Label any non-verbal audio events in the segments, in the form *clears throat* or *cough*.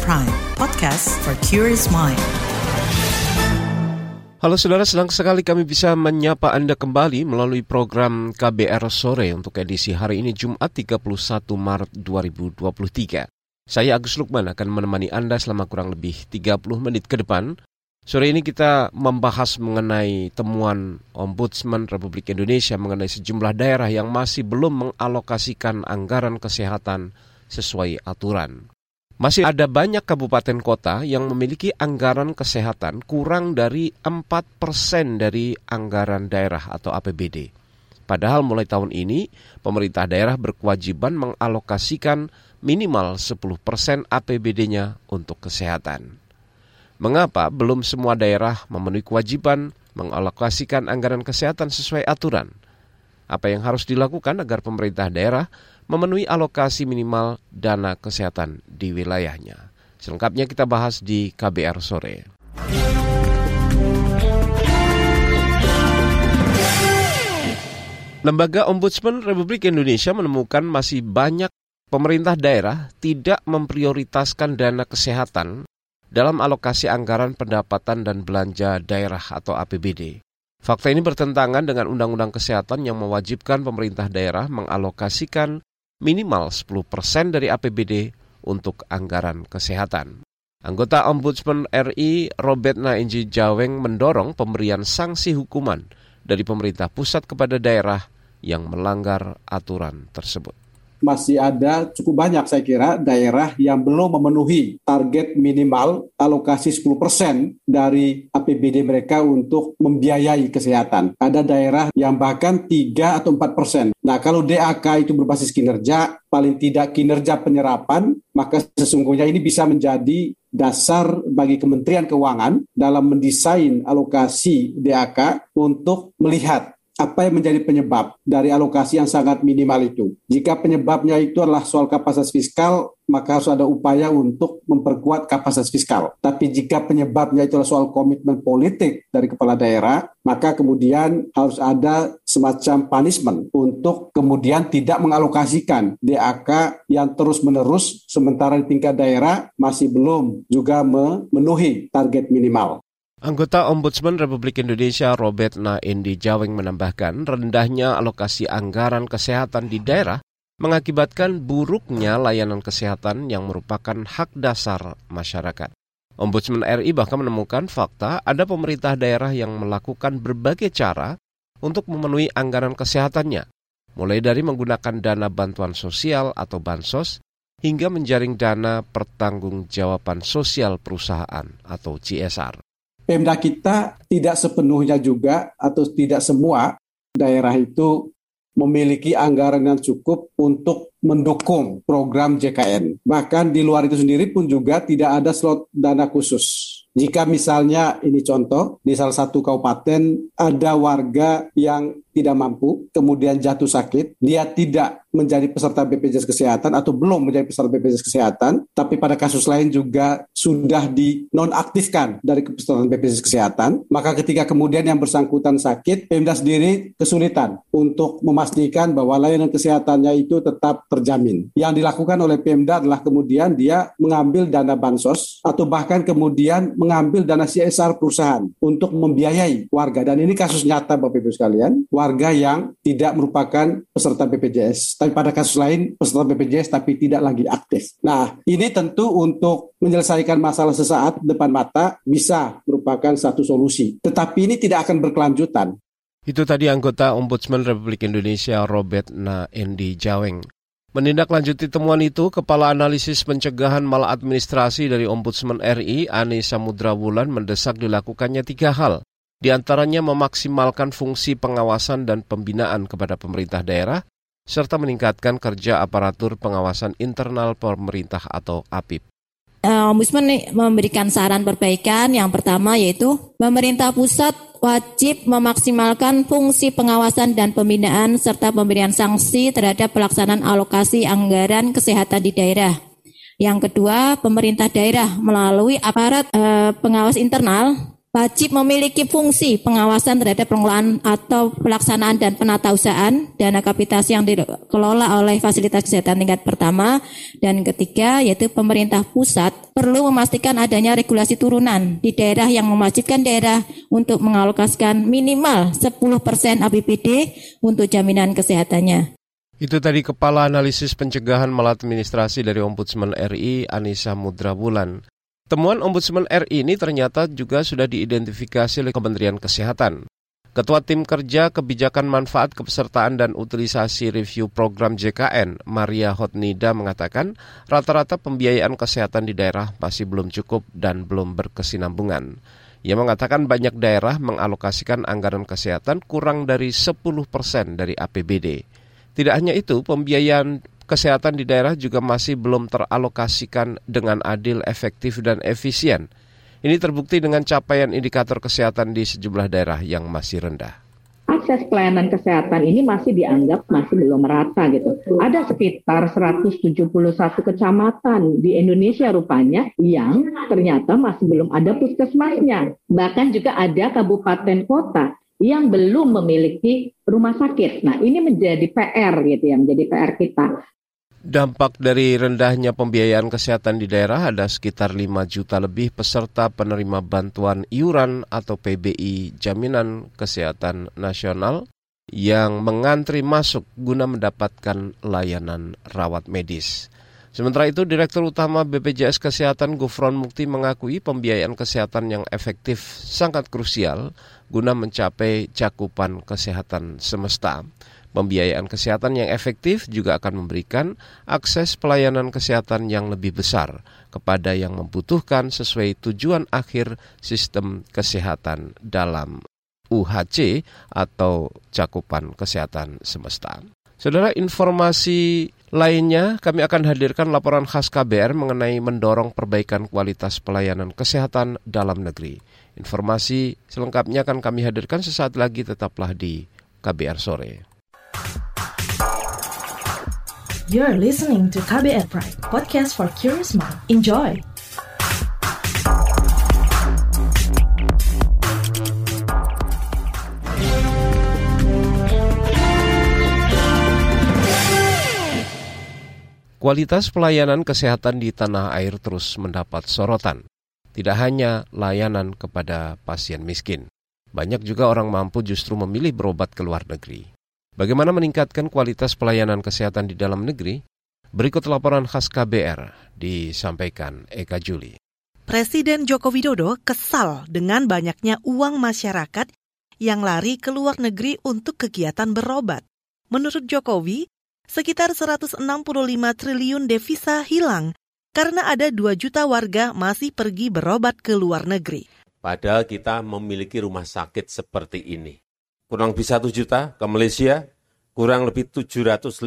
Prime, podcast for curious mind. Halo saudara, senang sekali kami bisa menyapa Anda kembali melalui program KBR Sore untuk edisi hari ini Jumat 31 Maret 2023. Saya Agus Lukman akan menemani Anda selama kurang lebih 30 menit ke depan. Sore ini kita membahas mengenai temuan Ombudsman Republik Indonesia mengenai sejumlah daerah yang masih belum mengalokasikan anggaran kesehatan sesuai aturan. Masih ada banyak kabupaten kota yang memiliki anggaran kesehatan kurang dari 4 persen dari anggaran daerah atau APBD. Padahal mulai tahun ini, pemerintah daerah berkewajiban mengalokasikan minimal 10 persen APBD-nya untuk kesehatan. Mengapa belum semua daerah memenuhi kewajiban mengalokasikan anggaran kesehatan sesuai aturan? Apa yang harus dilakukan agar pemerintah daerah memenuhi alokasi minimal dana kesehatan di wilayahnya. Selengkapnya kita bahas di KBR sore. Lembaga Ombudsman Republik Indonesia menemukan masih banyak pemerintah daerah tidak memprioritaskan dana kesehatan dalam alokasi anggaran pendapatan dan belanja daerah atau APBD. Fakta ini bertentangan dengan Undang-Undang Kesehatan yang mewajibkan pemerintah daerah mengalokasikan minimal 10% dari APBD untuk anggaran kesehatan. Anggota Ombudsman RI Robert Nainji Jaweng mendorong pemberian sanksi hukuman dari pemerintah pusat kepada daerah yang melanggar aturan tersebut masih ada cukup banyak saya kira daerah yang belum memenuhi target minimal alokasi 10% dari APBD mereka untuk membiayai kesehatan. Ada daerah yang bahkan 3 atau 4%. Nah, kalau DAK itu berbasis kinerja, paling tidak kinerja penyerapan, maka sesungguhnya ini bisa menjadi dasar bagi Kementerian Keuangan dalam mendesain alokasi DAK untuk melihat apa yang menjadi penyebab dari alokasi yang sangat minimal itu. Jika penyebabnya itu adalah soal kapasitas fiskal, maka harus ada upaya untuk memperkuat kapasitas fiskal. Tapi jika penyebabnya itu adalah soal komitmen politik dari kepala daerah, maka kemudian harus ada semacam punishment untuk kemudian tidak mengalokasikan DAK yang terus-menerus sementara di tingkat daerah masih belum juga memenuhi target minimal. Anggota Ombudsman Republik Indonesia Robert Naendi Jaweng menambahkan rendahnya alokasi anggaran kesehatan di daerah mengakibatkan buruknya layanan kesehatan yang merupakan hak dasar masyarakat. Ombudsman RI bahkan menemukan fakta ada pemerintah daerah yang melakukan berbagai cara untuk memenuhi anggaran kesehatannya, mulai dari menggunakan dana bantuan sosial atau bansos hingga menjaring dana pertanggungjawaban sosial perusahaan atau CSR. Pemda kita tidak sepenuhnya juga atau tidak semua daerah itu memiliki anggaran yang cukup untuk mendukung program JKN. Bahkan di luar itu sendiri pun juga tidak ada slot dana khusus. Jika misalnya ini contoh di salah satu kabupaten ada warga yang tidak mampu, kemudian jatuh sakit, dia tidak menjadi peserta BPJS Kesehatan atau belum menjadi peserta BPJS Kesehatan, tapi pada kasus lain juga sudah dinonaktifkan dari kepesertaan BPJS Kesehatan, maka ketika kemudian yang bersangkutan sakit, Pemda sendiri kesulitan untuk memastikan bahwa layanan kesehatannya itu tetap terjamin. Yang dilakukan oleh Pemda adalah kemudian dia mengambil dana bansos atau bahkan kemudian mengambil dana CSR perusahaan untuk membiayai warga. Dan ini kasus nyata Bapak Ibu sekalian, warga yang tidak merupakan peserta BPJS. Tapi pada kasus lain peserta BPJS tapi tidak lagi aktif. Nah, ini tentu untuk menyelesaikan masalah sesaat depan mata bisa merupakan satu solusi. Tetapi ini tidak akan berkelanjutan. Itu tadi anggota Ombudsman Republik Indonesia Robert Naendi Jaweng. Menindaklanjuti temuan itu, Kepala Analisis Pencegahan Maladministrasi dari Ombudsman RI, Ani Samudra Wulan, mendesak dilakukannya tiga hal di antaranya memaksimalkan fungsi pengawasan dan pembinaan kepada pemerintah daerah, serta meningkatkan kerja aparatur pengawasan internal pemerintah atau APIP. Uh, Ombudsman memberikan saran perbaikan yang pertama yaitu pemerintah pusat wajib memaksimalkan fungsi pengawasan dan pembinaan serta pemberian sanksi terhadap pelaksanaan alokasi anggaran kesehatan di daerah. Yang kedua, pemerintah daerah melalui aparat uh, pengawas internal wajib memiliki fungsi pengawasan terhadap pengelolaan atau pelaksanaan dan penatausahaan dana kapitasi yang dikelola oleh fasilitas kesehatan tingkat pertama dan ketiga yaitu pemerintah pusat perlu memastikan adanya regulasi turunan di daerah yang mewajibkan daerah untuk mengalokasikan minimal 10% APBD untuk jaminan kesehatannya. Itu tadi Kepala Analisis Pencegahan Maladministrasi dari Ombudsman RI, Anissa Mudrabulan. Temuan Ombudsman RI ini ternyata juga sudah diidentifikasi oleh Kementerian Kesehatan. Ketua Tim Kerja Kebijakan Manfaat Kepesertaan dan Utilisasi Review Program JKN, Maria Hotnida mengatakan rata-rata pembiayaan kesehatan di daerah masih belum cukup dan belum berkesinambungan. Ia mengatakan banyak daerah mengalokasikan anggaran kesehatan kurang dari 10 persen dari APBD. Tidak hanya itu, pembiayaan kesehatan di daerah juga masih belum teralokasikan dengan adil, efektif, dan efisien. Ini terbukti dengan capaian indikator kesehatan di sejumlah daerah yang masih rendah akses pelayanan kesehatan ini masih dianggap masih belum merata gitu. Ada sekitar 171 kecamatan di Indonesia rupanya yang ternyata masih belum ada puskesmasnya. Bahkan juga ada kabupaten kota yang belum memiliki rumah sakit. Nah, ini menjadi PR gitu ya, menjadi PR kita. Dampak dari rendahnya pembiayaan kesehatan di daerah ada sekitar 5 juta lebih peserta penerima bantuan iuran atau PBI Jaminan Kesehatan Nasional yang mengantri masuk guna mendapatkan layanan rawat medis. Sementara itu, Direktur Utama BPJS Kesehatan Gufron Mukti mengakui pembiayaan kesehatan yang efektif sangat krusial guna mencapai cakupan kesehatan semesta. Pembiayaan kesehatan yang efektif juga akan memberikan akses pelayanan kesehatan yang lebih besar kepada yang membutuhkan sesuai tujuan akhir sistem kesehatan dalam UHC atau cakupan kesehatan semesta. Saudara, informasi lainnya kami akan hadirkan laporan khas KBR mengenai mendorong perbaikan kualitas pelayanan kesehatan dalam negeri. Informasi selengkapnya akan kami hadirkan sesaat lagi tetaplah di KBR sore. You're listening to KBR Pride, podcast for curious mind. Enjoy! Kualitas pelayanan kesehatan di tanah air terus mendapat sorotan. Tidak hanya layanan kepada pasien miskin, banyak juga orang mampu justru memilih berobat ke luar negeri. Bagaimana meningkatkan kualitas pelayanan kesehatan di dalam negeri? Berikut laporan khas KBR disampaikan Eka Juli. Presiden Joko Widodo kesal dengan banyaknya uang masyarakat yang lari ke luar negeri untuk kegiatan berobat. Menurut Jokowi, sekitar 165 triliun devisa hilang karena ada 2 juta warga masih pergi berobat ke luar negeri. Padahal kita memiliki rumah sakit seperti ini kurang lebih satu juta ke Malaysia, kurang lebih 750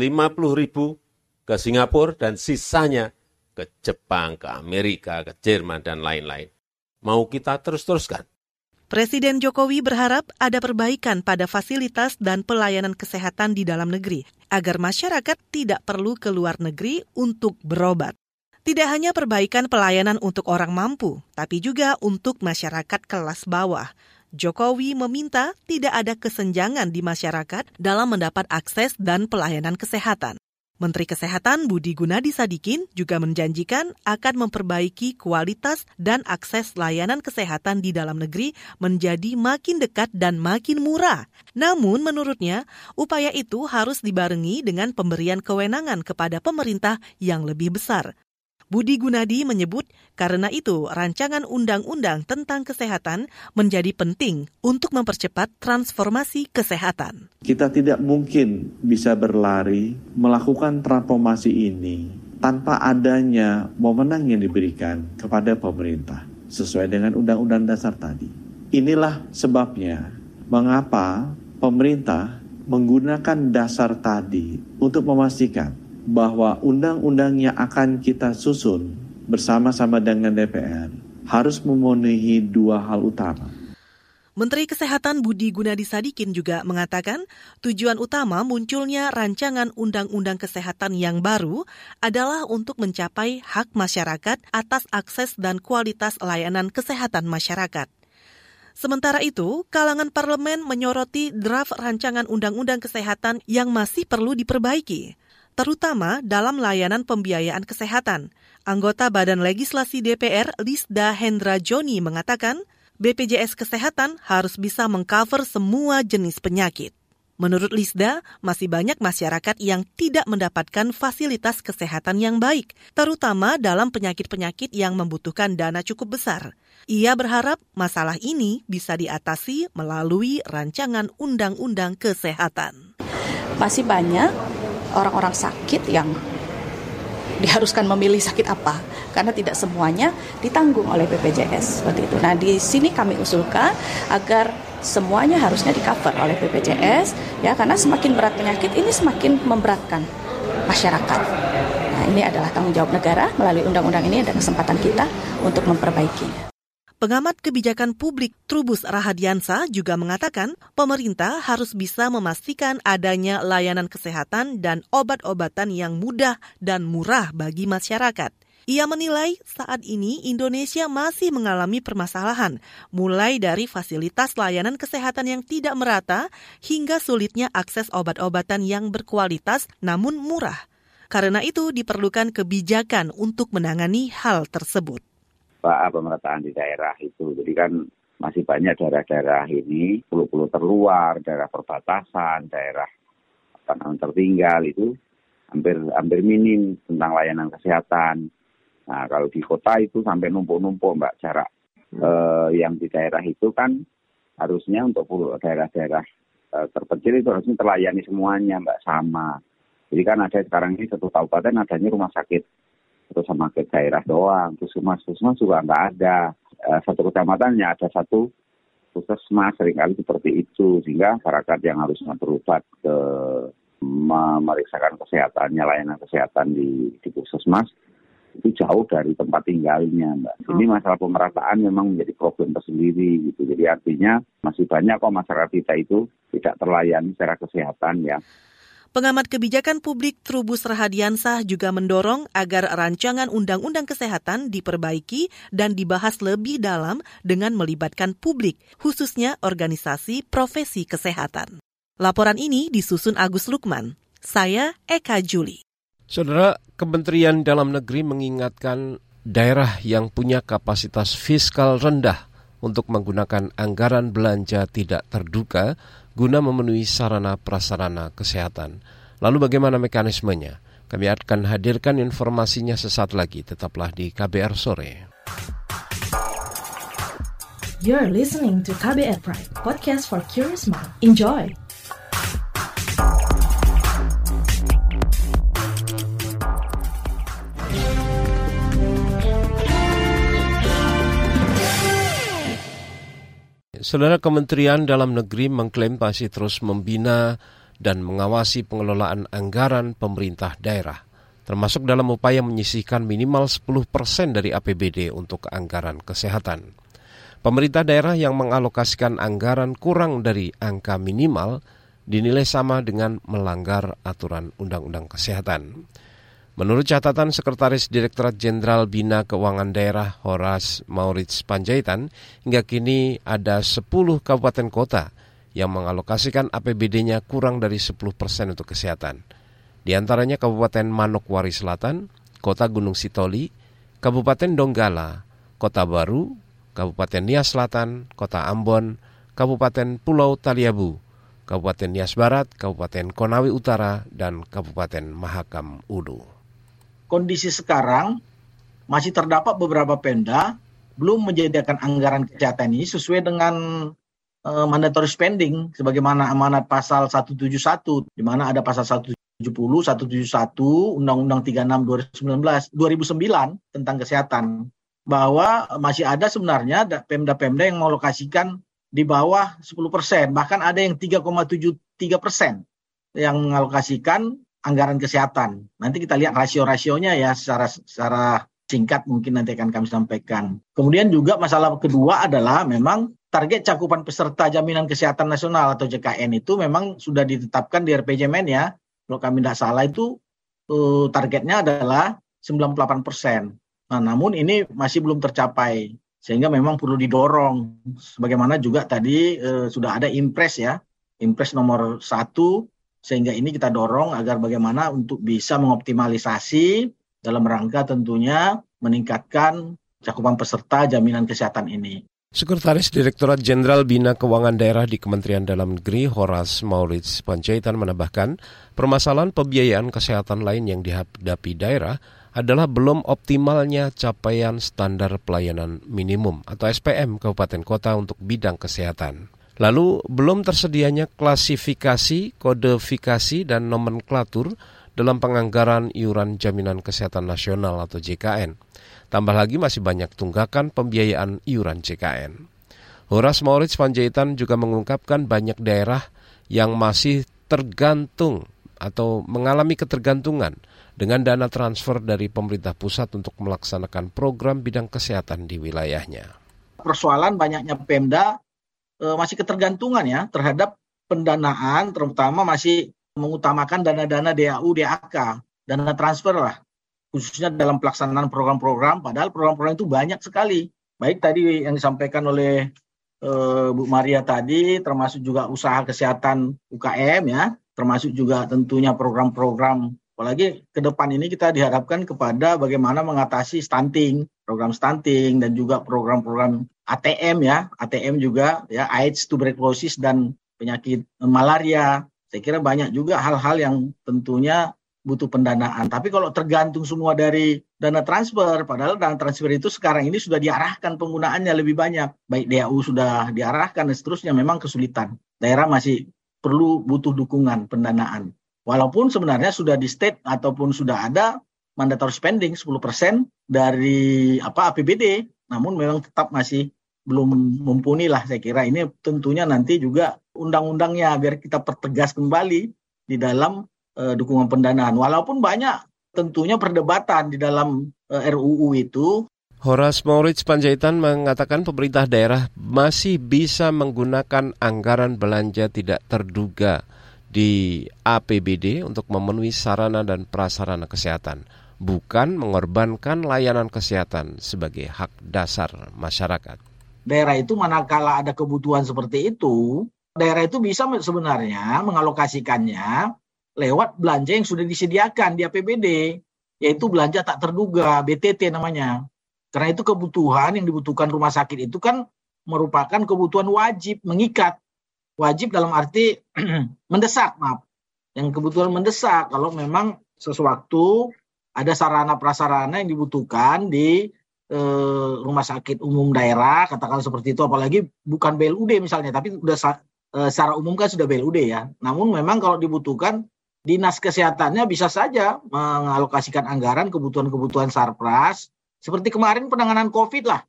ribu ke Singapura, dan sisanya ke Jepang, ke Amerika, ke Jerman, dan lain-lain. Mau kita terus-teruskan. Presiden Jokowi berharap ada perbaikan pada fasilitas dan pelayanan kesehatan di dalam negeri, agar masyarakat tidak perlu ke luar negeri untuk berobat. Tidak hanya perbaikan pelayanan untuk orang mampu, tapi juga untuk masyarakat kelas bawah. Jokowi meminta tidak ada kesenjangan di masyarakat dalam mendapat akses dan pelayanan kesehatan. Menteri Kesehatan Budi Gunadi Sadikin juga menjanjikan akan memperbaiki kualitas dan akses layanan kesehatan di dalam negeri menjadi makin dekat dan makin murah. Namun menurutnya, upaya itu harus dibarengi dengan pemberian kewenangan kepada pemerintah yang lebih besar. Budi Gunadi menyebut karena itu rancangan undang-undang tentang kesehatan menjadi penting untuk mempercepat transformasi kesehatan. Kita tidak mungkin bisa berlari melakukan transformasi ini tanpa adanya wewenang yang diberikan kepada pemerintah sesuai dengan undang-undang dasar tadi. Inilah sebabnya mengapa pemerintah menggunakan dasar tadi untuk memastikan bahwa undang-undang yang akan kita susun bersama-sama dengan DPR harus memenuhi dua hal utama. Menteri Kesehatan Budi Gunadi Sadikin juga mengatakan tujuan utama munculnya rancangan undang-undang kesehatan yang baru adalah untuk mencapai hak masyarakat atas akses dan kualitas layanan kesehatan masyarakat. Sementara itu, kalangan parlemen menyoroti draft rancangan undang-undang kesehatan yang masih perlu diperbaiki, terutama dalam layanan pembiayaan kesehatan. Anggota Badan Legislasi DPR, Lisda Hendra Joni, mengatakan BPJS Kesehatan harus bisa mengcover semua jenis penyakit. Menurut Lisda, masih banyak masyarakat yang tidak mendapatkan fasilitas kesehatan yang baik, terutama dalam penyakit-penyakit yang membutuhkan dana cukup besar. Ia berharap masalah ini bisa diatasi melalui rancangan undang-undang kesehatan. Masih banyak orang-orang sakit yang diharuskan memilih sakit apa karena tidak semuanya ditanggung oleh BPJS seperti itu. Nah, di sini kami usulkan agar semuanya harusnya di cover oleh BPJS ya karena semakin berat penyakit ini semakin memberatkan masyarakat. Nah, ini adalah tanggung jawab negara melalui undang-undang ini ada kesempatan kita untuk memperbaikinya. Pengamat kebijakan publik Trubus Rahadiansa juga mengatakan pemerintah harus bisa memastikan adanya layanan kesehatan dan obat-obatan yang mudah dan murah bagi masyarakat. Ia menilai saat ini Indonesia masih mengalami permasalahan, mulai dari fasilitas layanan kesehatan yang tidak merata hingga sulitnya akses obat-obatan yang berkualitas namun murah. Karena itu diperlukan kebijakan untuk menangani hal tersebut. Pak pemerataan di daerah itu, jadi kan masih banyak daerah-daerah ini, pulau-pulau terluar, daerah perbatasan, daerah apa namanya tertinggal itu hampir hampir minim tentang layanan kesehatan. Nah, kalau di kota itu sampai numpuk-numpuk, Mbak, jarak eh, yang di daerah itu kan harusnya untuk daerah-daerah eh, terpencil itu harusnya terlayani semuanya, Mbak, sama. Jadi kan ada sekarang ini satu kabupaten adanya rumah sakit terus sama ke daerah doang, puskesmas puskesmas juga nggak ada. Eh, satu kecamatannya ada satu puskesmas sering kali seperti itu sehingga masyarakat yang harusnya berobat ke memeriksakan kesehatannya layanan kesehatan di, di puskesmas itu jauh dari tempat tinggalnya, Mbak. Ini oh. masalah pemerataan memang menjadi problem tersendiri gitu. Jadi artinya masih banyak kok masyarakat kita itu tidak terlayani secara kesehatan ya. Pengamat kebijakan publik Trubus Rahadiansah juga mendorong agar rancangan undang-undang kesehatan diperbaiki dan dibahas lebih dalam dengan melibatkan publik, khususnya organisasi profesi kesehatan. Laporan ini disusun Agus Lukman. Saya Eka Juli. Saudara, Kementerian Dalam Negeri mengingatkan daerah yang punya kapasitas fiskal rendah untuk menggunakan anggaran belanja tidak terduga guna memenuhi sarana prasarana kesehatan. Lalu bagaimana mekanismenya? Kami akan hadirkan informasinya sesaat lagi. Tetaplah di KBR Sore. You're listening to KBR Pride, podcast for curious mind. Enjoy! Saudara Kementerian Dalam Negeri mengklaim masih terus membina dan mengawasi pengelolaan anggaran pemerintah daerah, termasuk dalam upaya menyisihkan minimal 10 persen dari APBD untuk anggaran kesehatan. Pemerintah daerah yang mengalokasikan anggaran kurang dari angka minimal dinilai sama dengan melanggar aturan Undang-Undang Kesehatan. Menurut catatan Sekretaris Direktorat Jenderal Bina Keuangan Daerah Horas Maurits Panjaitan, hingga kini ada 10 kabupaten kota yang mengalokasikan APBD-nya kurang dari 10 persen untuk kesehatan. Di antaranya Kabupaten Manokwari Selatan, Kota Gunung Sitoli, Kabupaten Donggala, Kota Baru, Kabupaten Nias Selatan, Kota Ambon, Kabupaten Pulau Taliabu, Kabupaten Nias Barat, Kabupaten Konawe Utara, dan Kabupaten Mahakam Ulu kondisi sekarang masih terdapat beberapa pemda belum menyediakan anggaran kesehatan ini sesuai dengan uh, mandatory spending sebagaimana amanat pasal 171 di mana ada pasal 170 171 Undang-Undang 36 2019 2009 tentang kesehatan bahwa masih ada sebenarnya pemda-pemda yang mengalokasikan di bawah 10%, bahkan ada yang 3,73% yang mengalokasikan anggaran kesehatan. Nanti kita lihat rasio-rasionya ya secara secara singkat mungkin nanti akan kami sampaikan. Kemudian juga masalah kedua adalah memang target cakupan peserta jaminan kesehatan nasional atau JKN itu memang sudah ditetapkan di RPJMN ya. Kalau kami tidak salah itu uh, targetnya adalah 98 persen. Nah, namun ini masih belum tercapai sehingga memang perlu didorong. Sebagaimana juga tadi eh, sudah ada impres ya, impres nomor satu, sehingga ini kita dorong agar bagaimana untuk bisa mengoptimalisasi dalam rangka tentunya meningkatkan cakupan peserta jaminan kesehatan ini. Sekretaris Direktorat Jenderal Bina Keuangan Daerah di Kementerian Dalam Negeri Horas Maurits Panjaitan menambahkan, permasalahan pembiayaan kesehatan lain yang dihadapi daerah adalah belum optimalnya capaian standar pelayanan minimum atau SPM Kabupaten Kota untuk bidang kesehatan. Lalu belum tersedianya klasifikasi, kodifikasi, dan nomenklatur dalam penganggaran iuran jaminan kesehatan nasional atau JKN. Tambah lagi masih banyak tunggakan pembiayaan iuran JKN. Horas Maurits Panjaitan juga mengungkapkan banyak daerah yang masih tergantung atau mengalami ketergantungan dengan dana transfer dari pemerintah pusat untuk melaksanakan program bidang kesehatan di wilayahnya. Persoalan banyaknya Pemda e, masih ketergantungan ya terhadap pendanaan, terutama masih mengutamakan dana-dana DAU, DAK, dana transfer lah khususnya dalam pelaksanaan program-program, padahal program-program itu banyak sekali. Baik tadi yang disampaikan oleh e, Bu Maria tadi, termasuk juga usaha kesehatan UKM ya, termasuk juga tentunya program-program. Apalagi ke depan ini kita diharapkan kepada bagaimana mengatasi stunting, program stunting dan juga program-program ATM ya, ATM juga ya AIDS, tuberkulosis dan penyakit malaria. Saya kira banyak juga hal-hal yang tentunya butuh pendanaan. Tapi kalau tergantung semua dari dana transfer, padahal dana transfer itu sekarang ini sudah diarahkan penggunaannya lebih banyak. Baik DAU sudah diarahkan dan seterusnya memang kesulitan. Daerah masih perlu butuh dukungan pendanaan. Walaupun sebenarnya sudah di state ataupun sudah ada mandatory spending 10% dari apa APBD, namun memang tetap masih belum mumpuni lah saya kira ini tentunya nanti juga undang-undangnya biar kita pertegas kembali di dalam uh, dukungan pendanaan. Walaupun banyak tentunya perdebatan di dalam uh, eh, RUU itu. Horas Maurits Panjaitan mengatakan pemerintah daerah masih bisa menggunakan anggaran belanja tidak terduga di APBD untuk memenuhi sarana dan prasarana kesehatan, bukan mengorbankan layanan kesehatan sebagai hak dasar masyarakat. Daerah itu manakala ada kebutuhan seperti itu, daerah itu bisa sebenarnya mengalokasikannya lewat belanja yang sudah disediakan di APBD, yaitu belanja tak terduga, BTT namanya. Karena itu kebutuhan yang dibutuhkan rumah sakit itu kan merupakan kebutuhan wajib, mengikat. Wajib dalam arti *clears throat* mendesak, maaf. Yang kebutuhan mendesak kalau memang sesuatu ada sarana prasarana yang dibutuhkan di eh, rumah sakit umum daerah, katakan seperti itu, apalagi bukan BLUD misalnya, tapi sudah eh, secara umum kan sudah BLUD ya. Namun memang kalau dibutuhkan dinas kesehatannya bisa saja mengalokasikan anggaran kebutuhan-kebutuhan sarpras seperti kemarin penanganan COVID lah.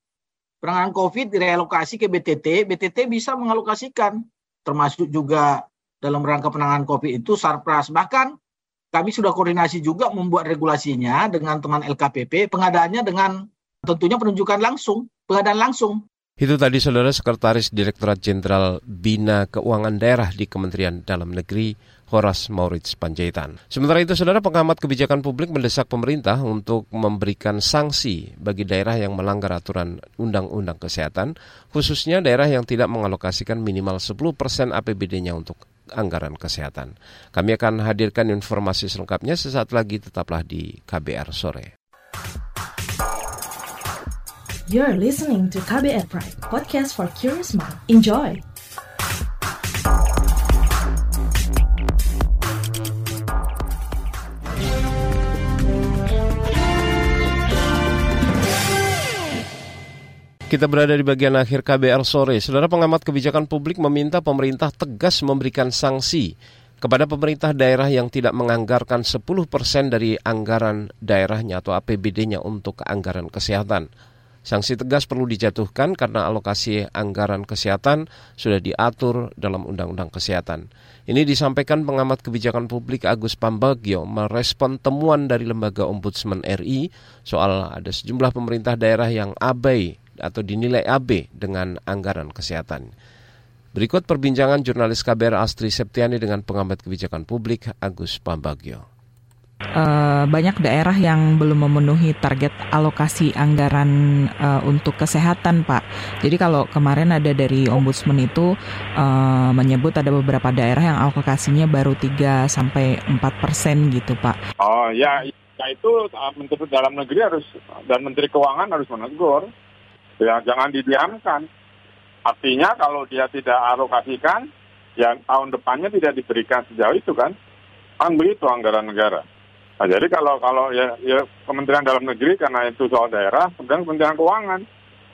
Penanganan COVID direlokasi ke BTT, BTT bisa mengalokasikan termasuk juga dalam rangka penanganan COVID itu sarpras. Bahkan kami sudah koordinasi juga membuat regulasinya dengan teman LKPP, pengadaannya dengan tentunya penunjukan langsung, pengadaan langsung. Itu tadi saudara Sekretaris Direktorat Jenderal Bina Keuangan Daerah di Kementerian Dalam Negeri Horas Maurits Panjaitan. Sementara itu, saudara pengamat kebijakan publik mendesak pemerintah untuk memberikan sanksi bagi daerah yang melanggar aturan undang-undang kesehatan, khususnya daerah yang tidak mengalokasikan minimal 10 persen APBD-nya untuk anggaran kesehatan. Kami akan hadirkan informasi selengkapnya sesaat lagi, tetaplah di KBR Sore. You're listening to KBR Pride, podcast for curious mind. Enjoy! Kita berada di bagian akhir KBR sore. Saudara pengamat kebijakan publik meminta pemerintah tegas memberikan sanksi kepada pemerintah daerah yang tidak menganggarkan 10 persen dari anggaran daerahnya atau APBD-nya untuk anggaran kesehatan. Sanksi tegas perlu dijatuhkan karena alokasi anggaran kesehatan sudah diatur dalam Undang-Undang Kesehatan. Ini disampaikan pengamat kebijakan publik Agus Pambagio merespon temuan dari Lembaga Ombudsman RI soal ada sejumlah pemerintah daerah yang abai atau dinilai AB dengan anggaran kesehatan. Berikut perbincangan jurnalis KBR Astri Septiani dengan pengamat kebijakan publik Agus Pambagio. Uh, banyak daerah yang belum memenuhi target alokasi anggaran uh, untuk kesehatan, Pak. Jadi kalau kemarin ada dari Ombudsman itu uh, menyebut ada beberapa daerah yang alokasinya baru 3 sampai 4 persen gitu, Pak. Oh ya, ya itu Menteri Dalam Negeri harus dan Menteri Keuangan harus menegur. Ya jangan didiamkan. Artinya kalau dia tidak alokasikan, ya tahun depannya tidak diberikan sejauh itu kan. Kan begitu anggaran negara. Nah, jadi kalau kalau ya, ya Kementerian Dalam Negeri karena itu soal daerah, kemudian Kementerian Keuangan.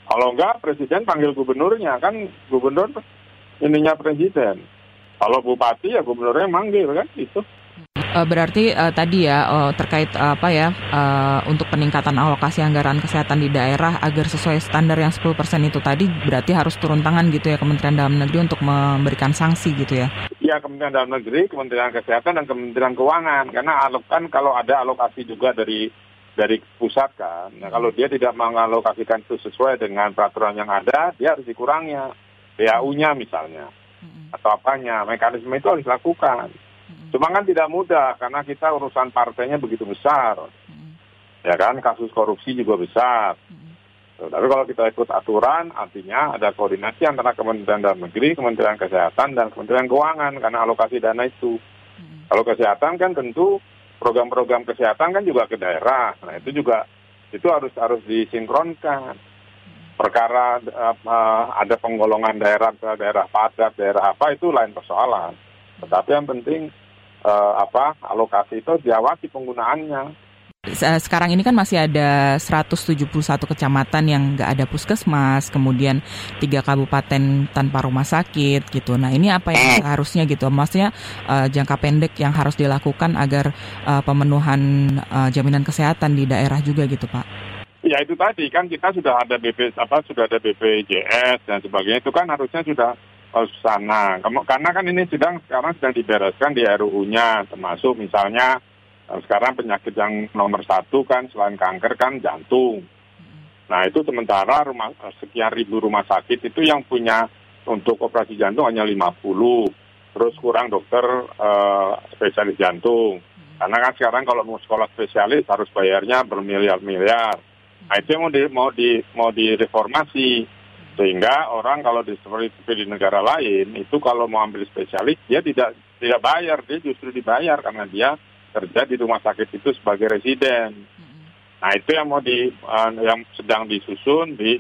Kalau enggak, Presiden panggil gubernurnya kan gubernur ininya Presiden. Kalau bupati ya gubernurnya manggil kan itu. Uh, berarti uh, tadi ya uh, terkait uh, apa ya uh, untuk peningkatan alokasi anggaran kesehatan di daerah agar sesuai standar yang 10% itu tadi berarti harus turun tangan gitu ya Kementerian Dalam Negeri untuk memberikan sanksi gitu ya. Iya Kementerian Dalam Negeri, Kementerian Kesehatan dan Kementerian Keuangan karena alok kan kalau ada alokasi juga dari dari pusat kan. Nah, kalau dia tidak mengalokasikan itu sesuai dengan peraturan yang ada, dia harus dikurangnya. PAU-nya misalnya. Atau apanya, mekanisme itu harus dilakukan. Cuma kan tidak mudah karena kita urusan partainya begitu besar. Ya kan, kasus korupsi juga besar. Tapi kalau kita ikut aturan, artinya ada koordinasi antara Kementerian Dalam Negeri, Kementerian Kesehatan, dan Kementerian Keuangan karena alokasi dana itu. Kalau kesehatan kan tentu program-program kesehatan kan juga ke daerah. Nah itu juga itu harus harus disinkronkan. Perkara uh, ada penggolongan daerah ke daerah padat, daerah apa itu lain persoalan. Tetapi yang penting uh, apa alokasi itu diawasi penggunaannya. Sekarang ini kan masih ada 171 kecamatan yang nggak ada puskesmas, kemudian tiga kabupaten tanpa rumah sakit gitu. Nah ini apa yang harusnya gitu? Maksudnya uh, jangka pendek yang harus dilakukan agar uh, pemenuhan uh, jaminan kesehatan di daerah juga gitu, Pak. Ya itu tadi kan kita sudah ada BP apa sudah ada BPJS dan sebagainya itu kan harusnya sudah oh, sana. Karena kan ini sedang sekarang sedang dibereskan di RUU-nya, termasuk misalnya eh, sekarang penyakit yang nomor satu kan selain kanker kan jantung. Nah itu sementara rumah eh, sekian ribu rumah sakit itu yang punya untuk operasi jantung hanya 50, terus kurang dokter uh, spesialis jantung. Karena kan sekarang kalau mau sekolah spesialis harus bayarnya bermiliar-miliar. Nah itu yang mau di, mau di mau direformasi sehingga orang kalau di seperti di negara lain itu kalau mau ambil spesialis dia tidak tidak bayar, dia justru dibayar karena dia kerja di rumah sakit itu sebagai residen. Nah itu yang mau di uh, yang sedang disusun di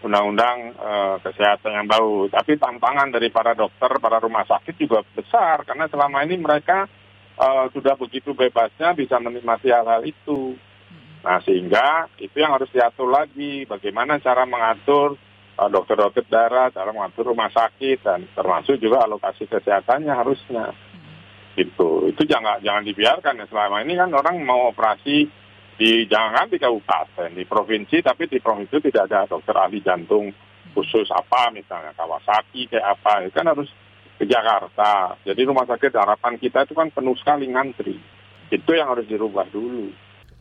undang-undang uh, kesehatan yang baru. Tapi tantangan dari para dokter, para rumah sakit juga besar karena selama ini mereka uh, sudah begitu bebasnya bisa menikmati hal-hal itu. Nah sehingga itu yang harus diatur lagi bagaimana cara mengatur dokter-dokter darah, cara mengatur rumah sakit dan termasuk juga alokasi kesehatannya harusnya. Itu itu jangan jangan dibiarkan ya selama ini kan orang mau operasi di jangan di kabupaten, di provinsi tapi di provinsi tidak ada dokter ahli jantung khusus apa misalnya Kawasaki kayak apa itu kan harus ke Jakarta. Jadi rumah sakit harapan kita itu kan penuh sekali ngantri. Itu yang harus dirubah dulu.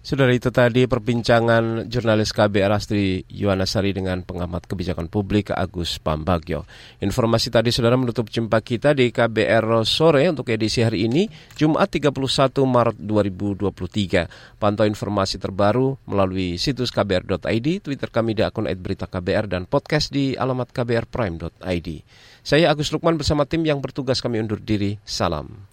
Saudara itu tadi perbincangan jurnalis KBR Astri Yuwanasari dengan pengamat kebijakan publik Agus Pambagio. Informasi tadi saudara menutup jumpa kita di KBR sore untuk edisi hari ini, Jumat 31 Maret 2023. Pantau informasi terbaru melalui situs kbr.id, Twitter kami di akun berita KBR, dan podcast di alamat kbrprime.id. Saya Agus Lukman bersama tim yang bertugas kami undur diri. Salam.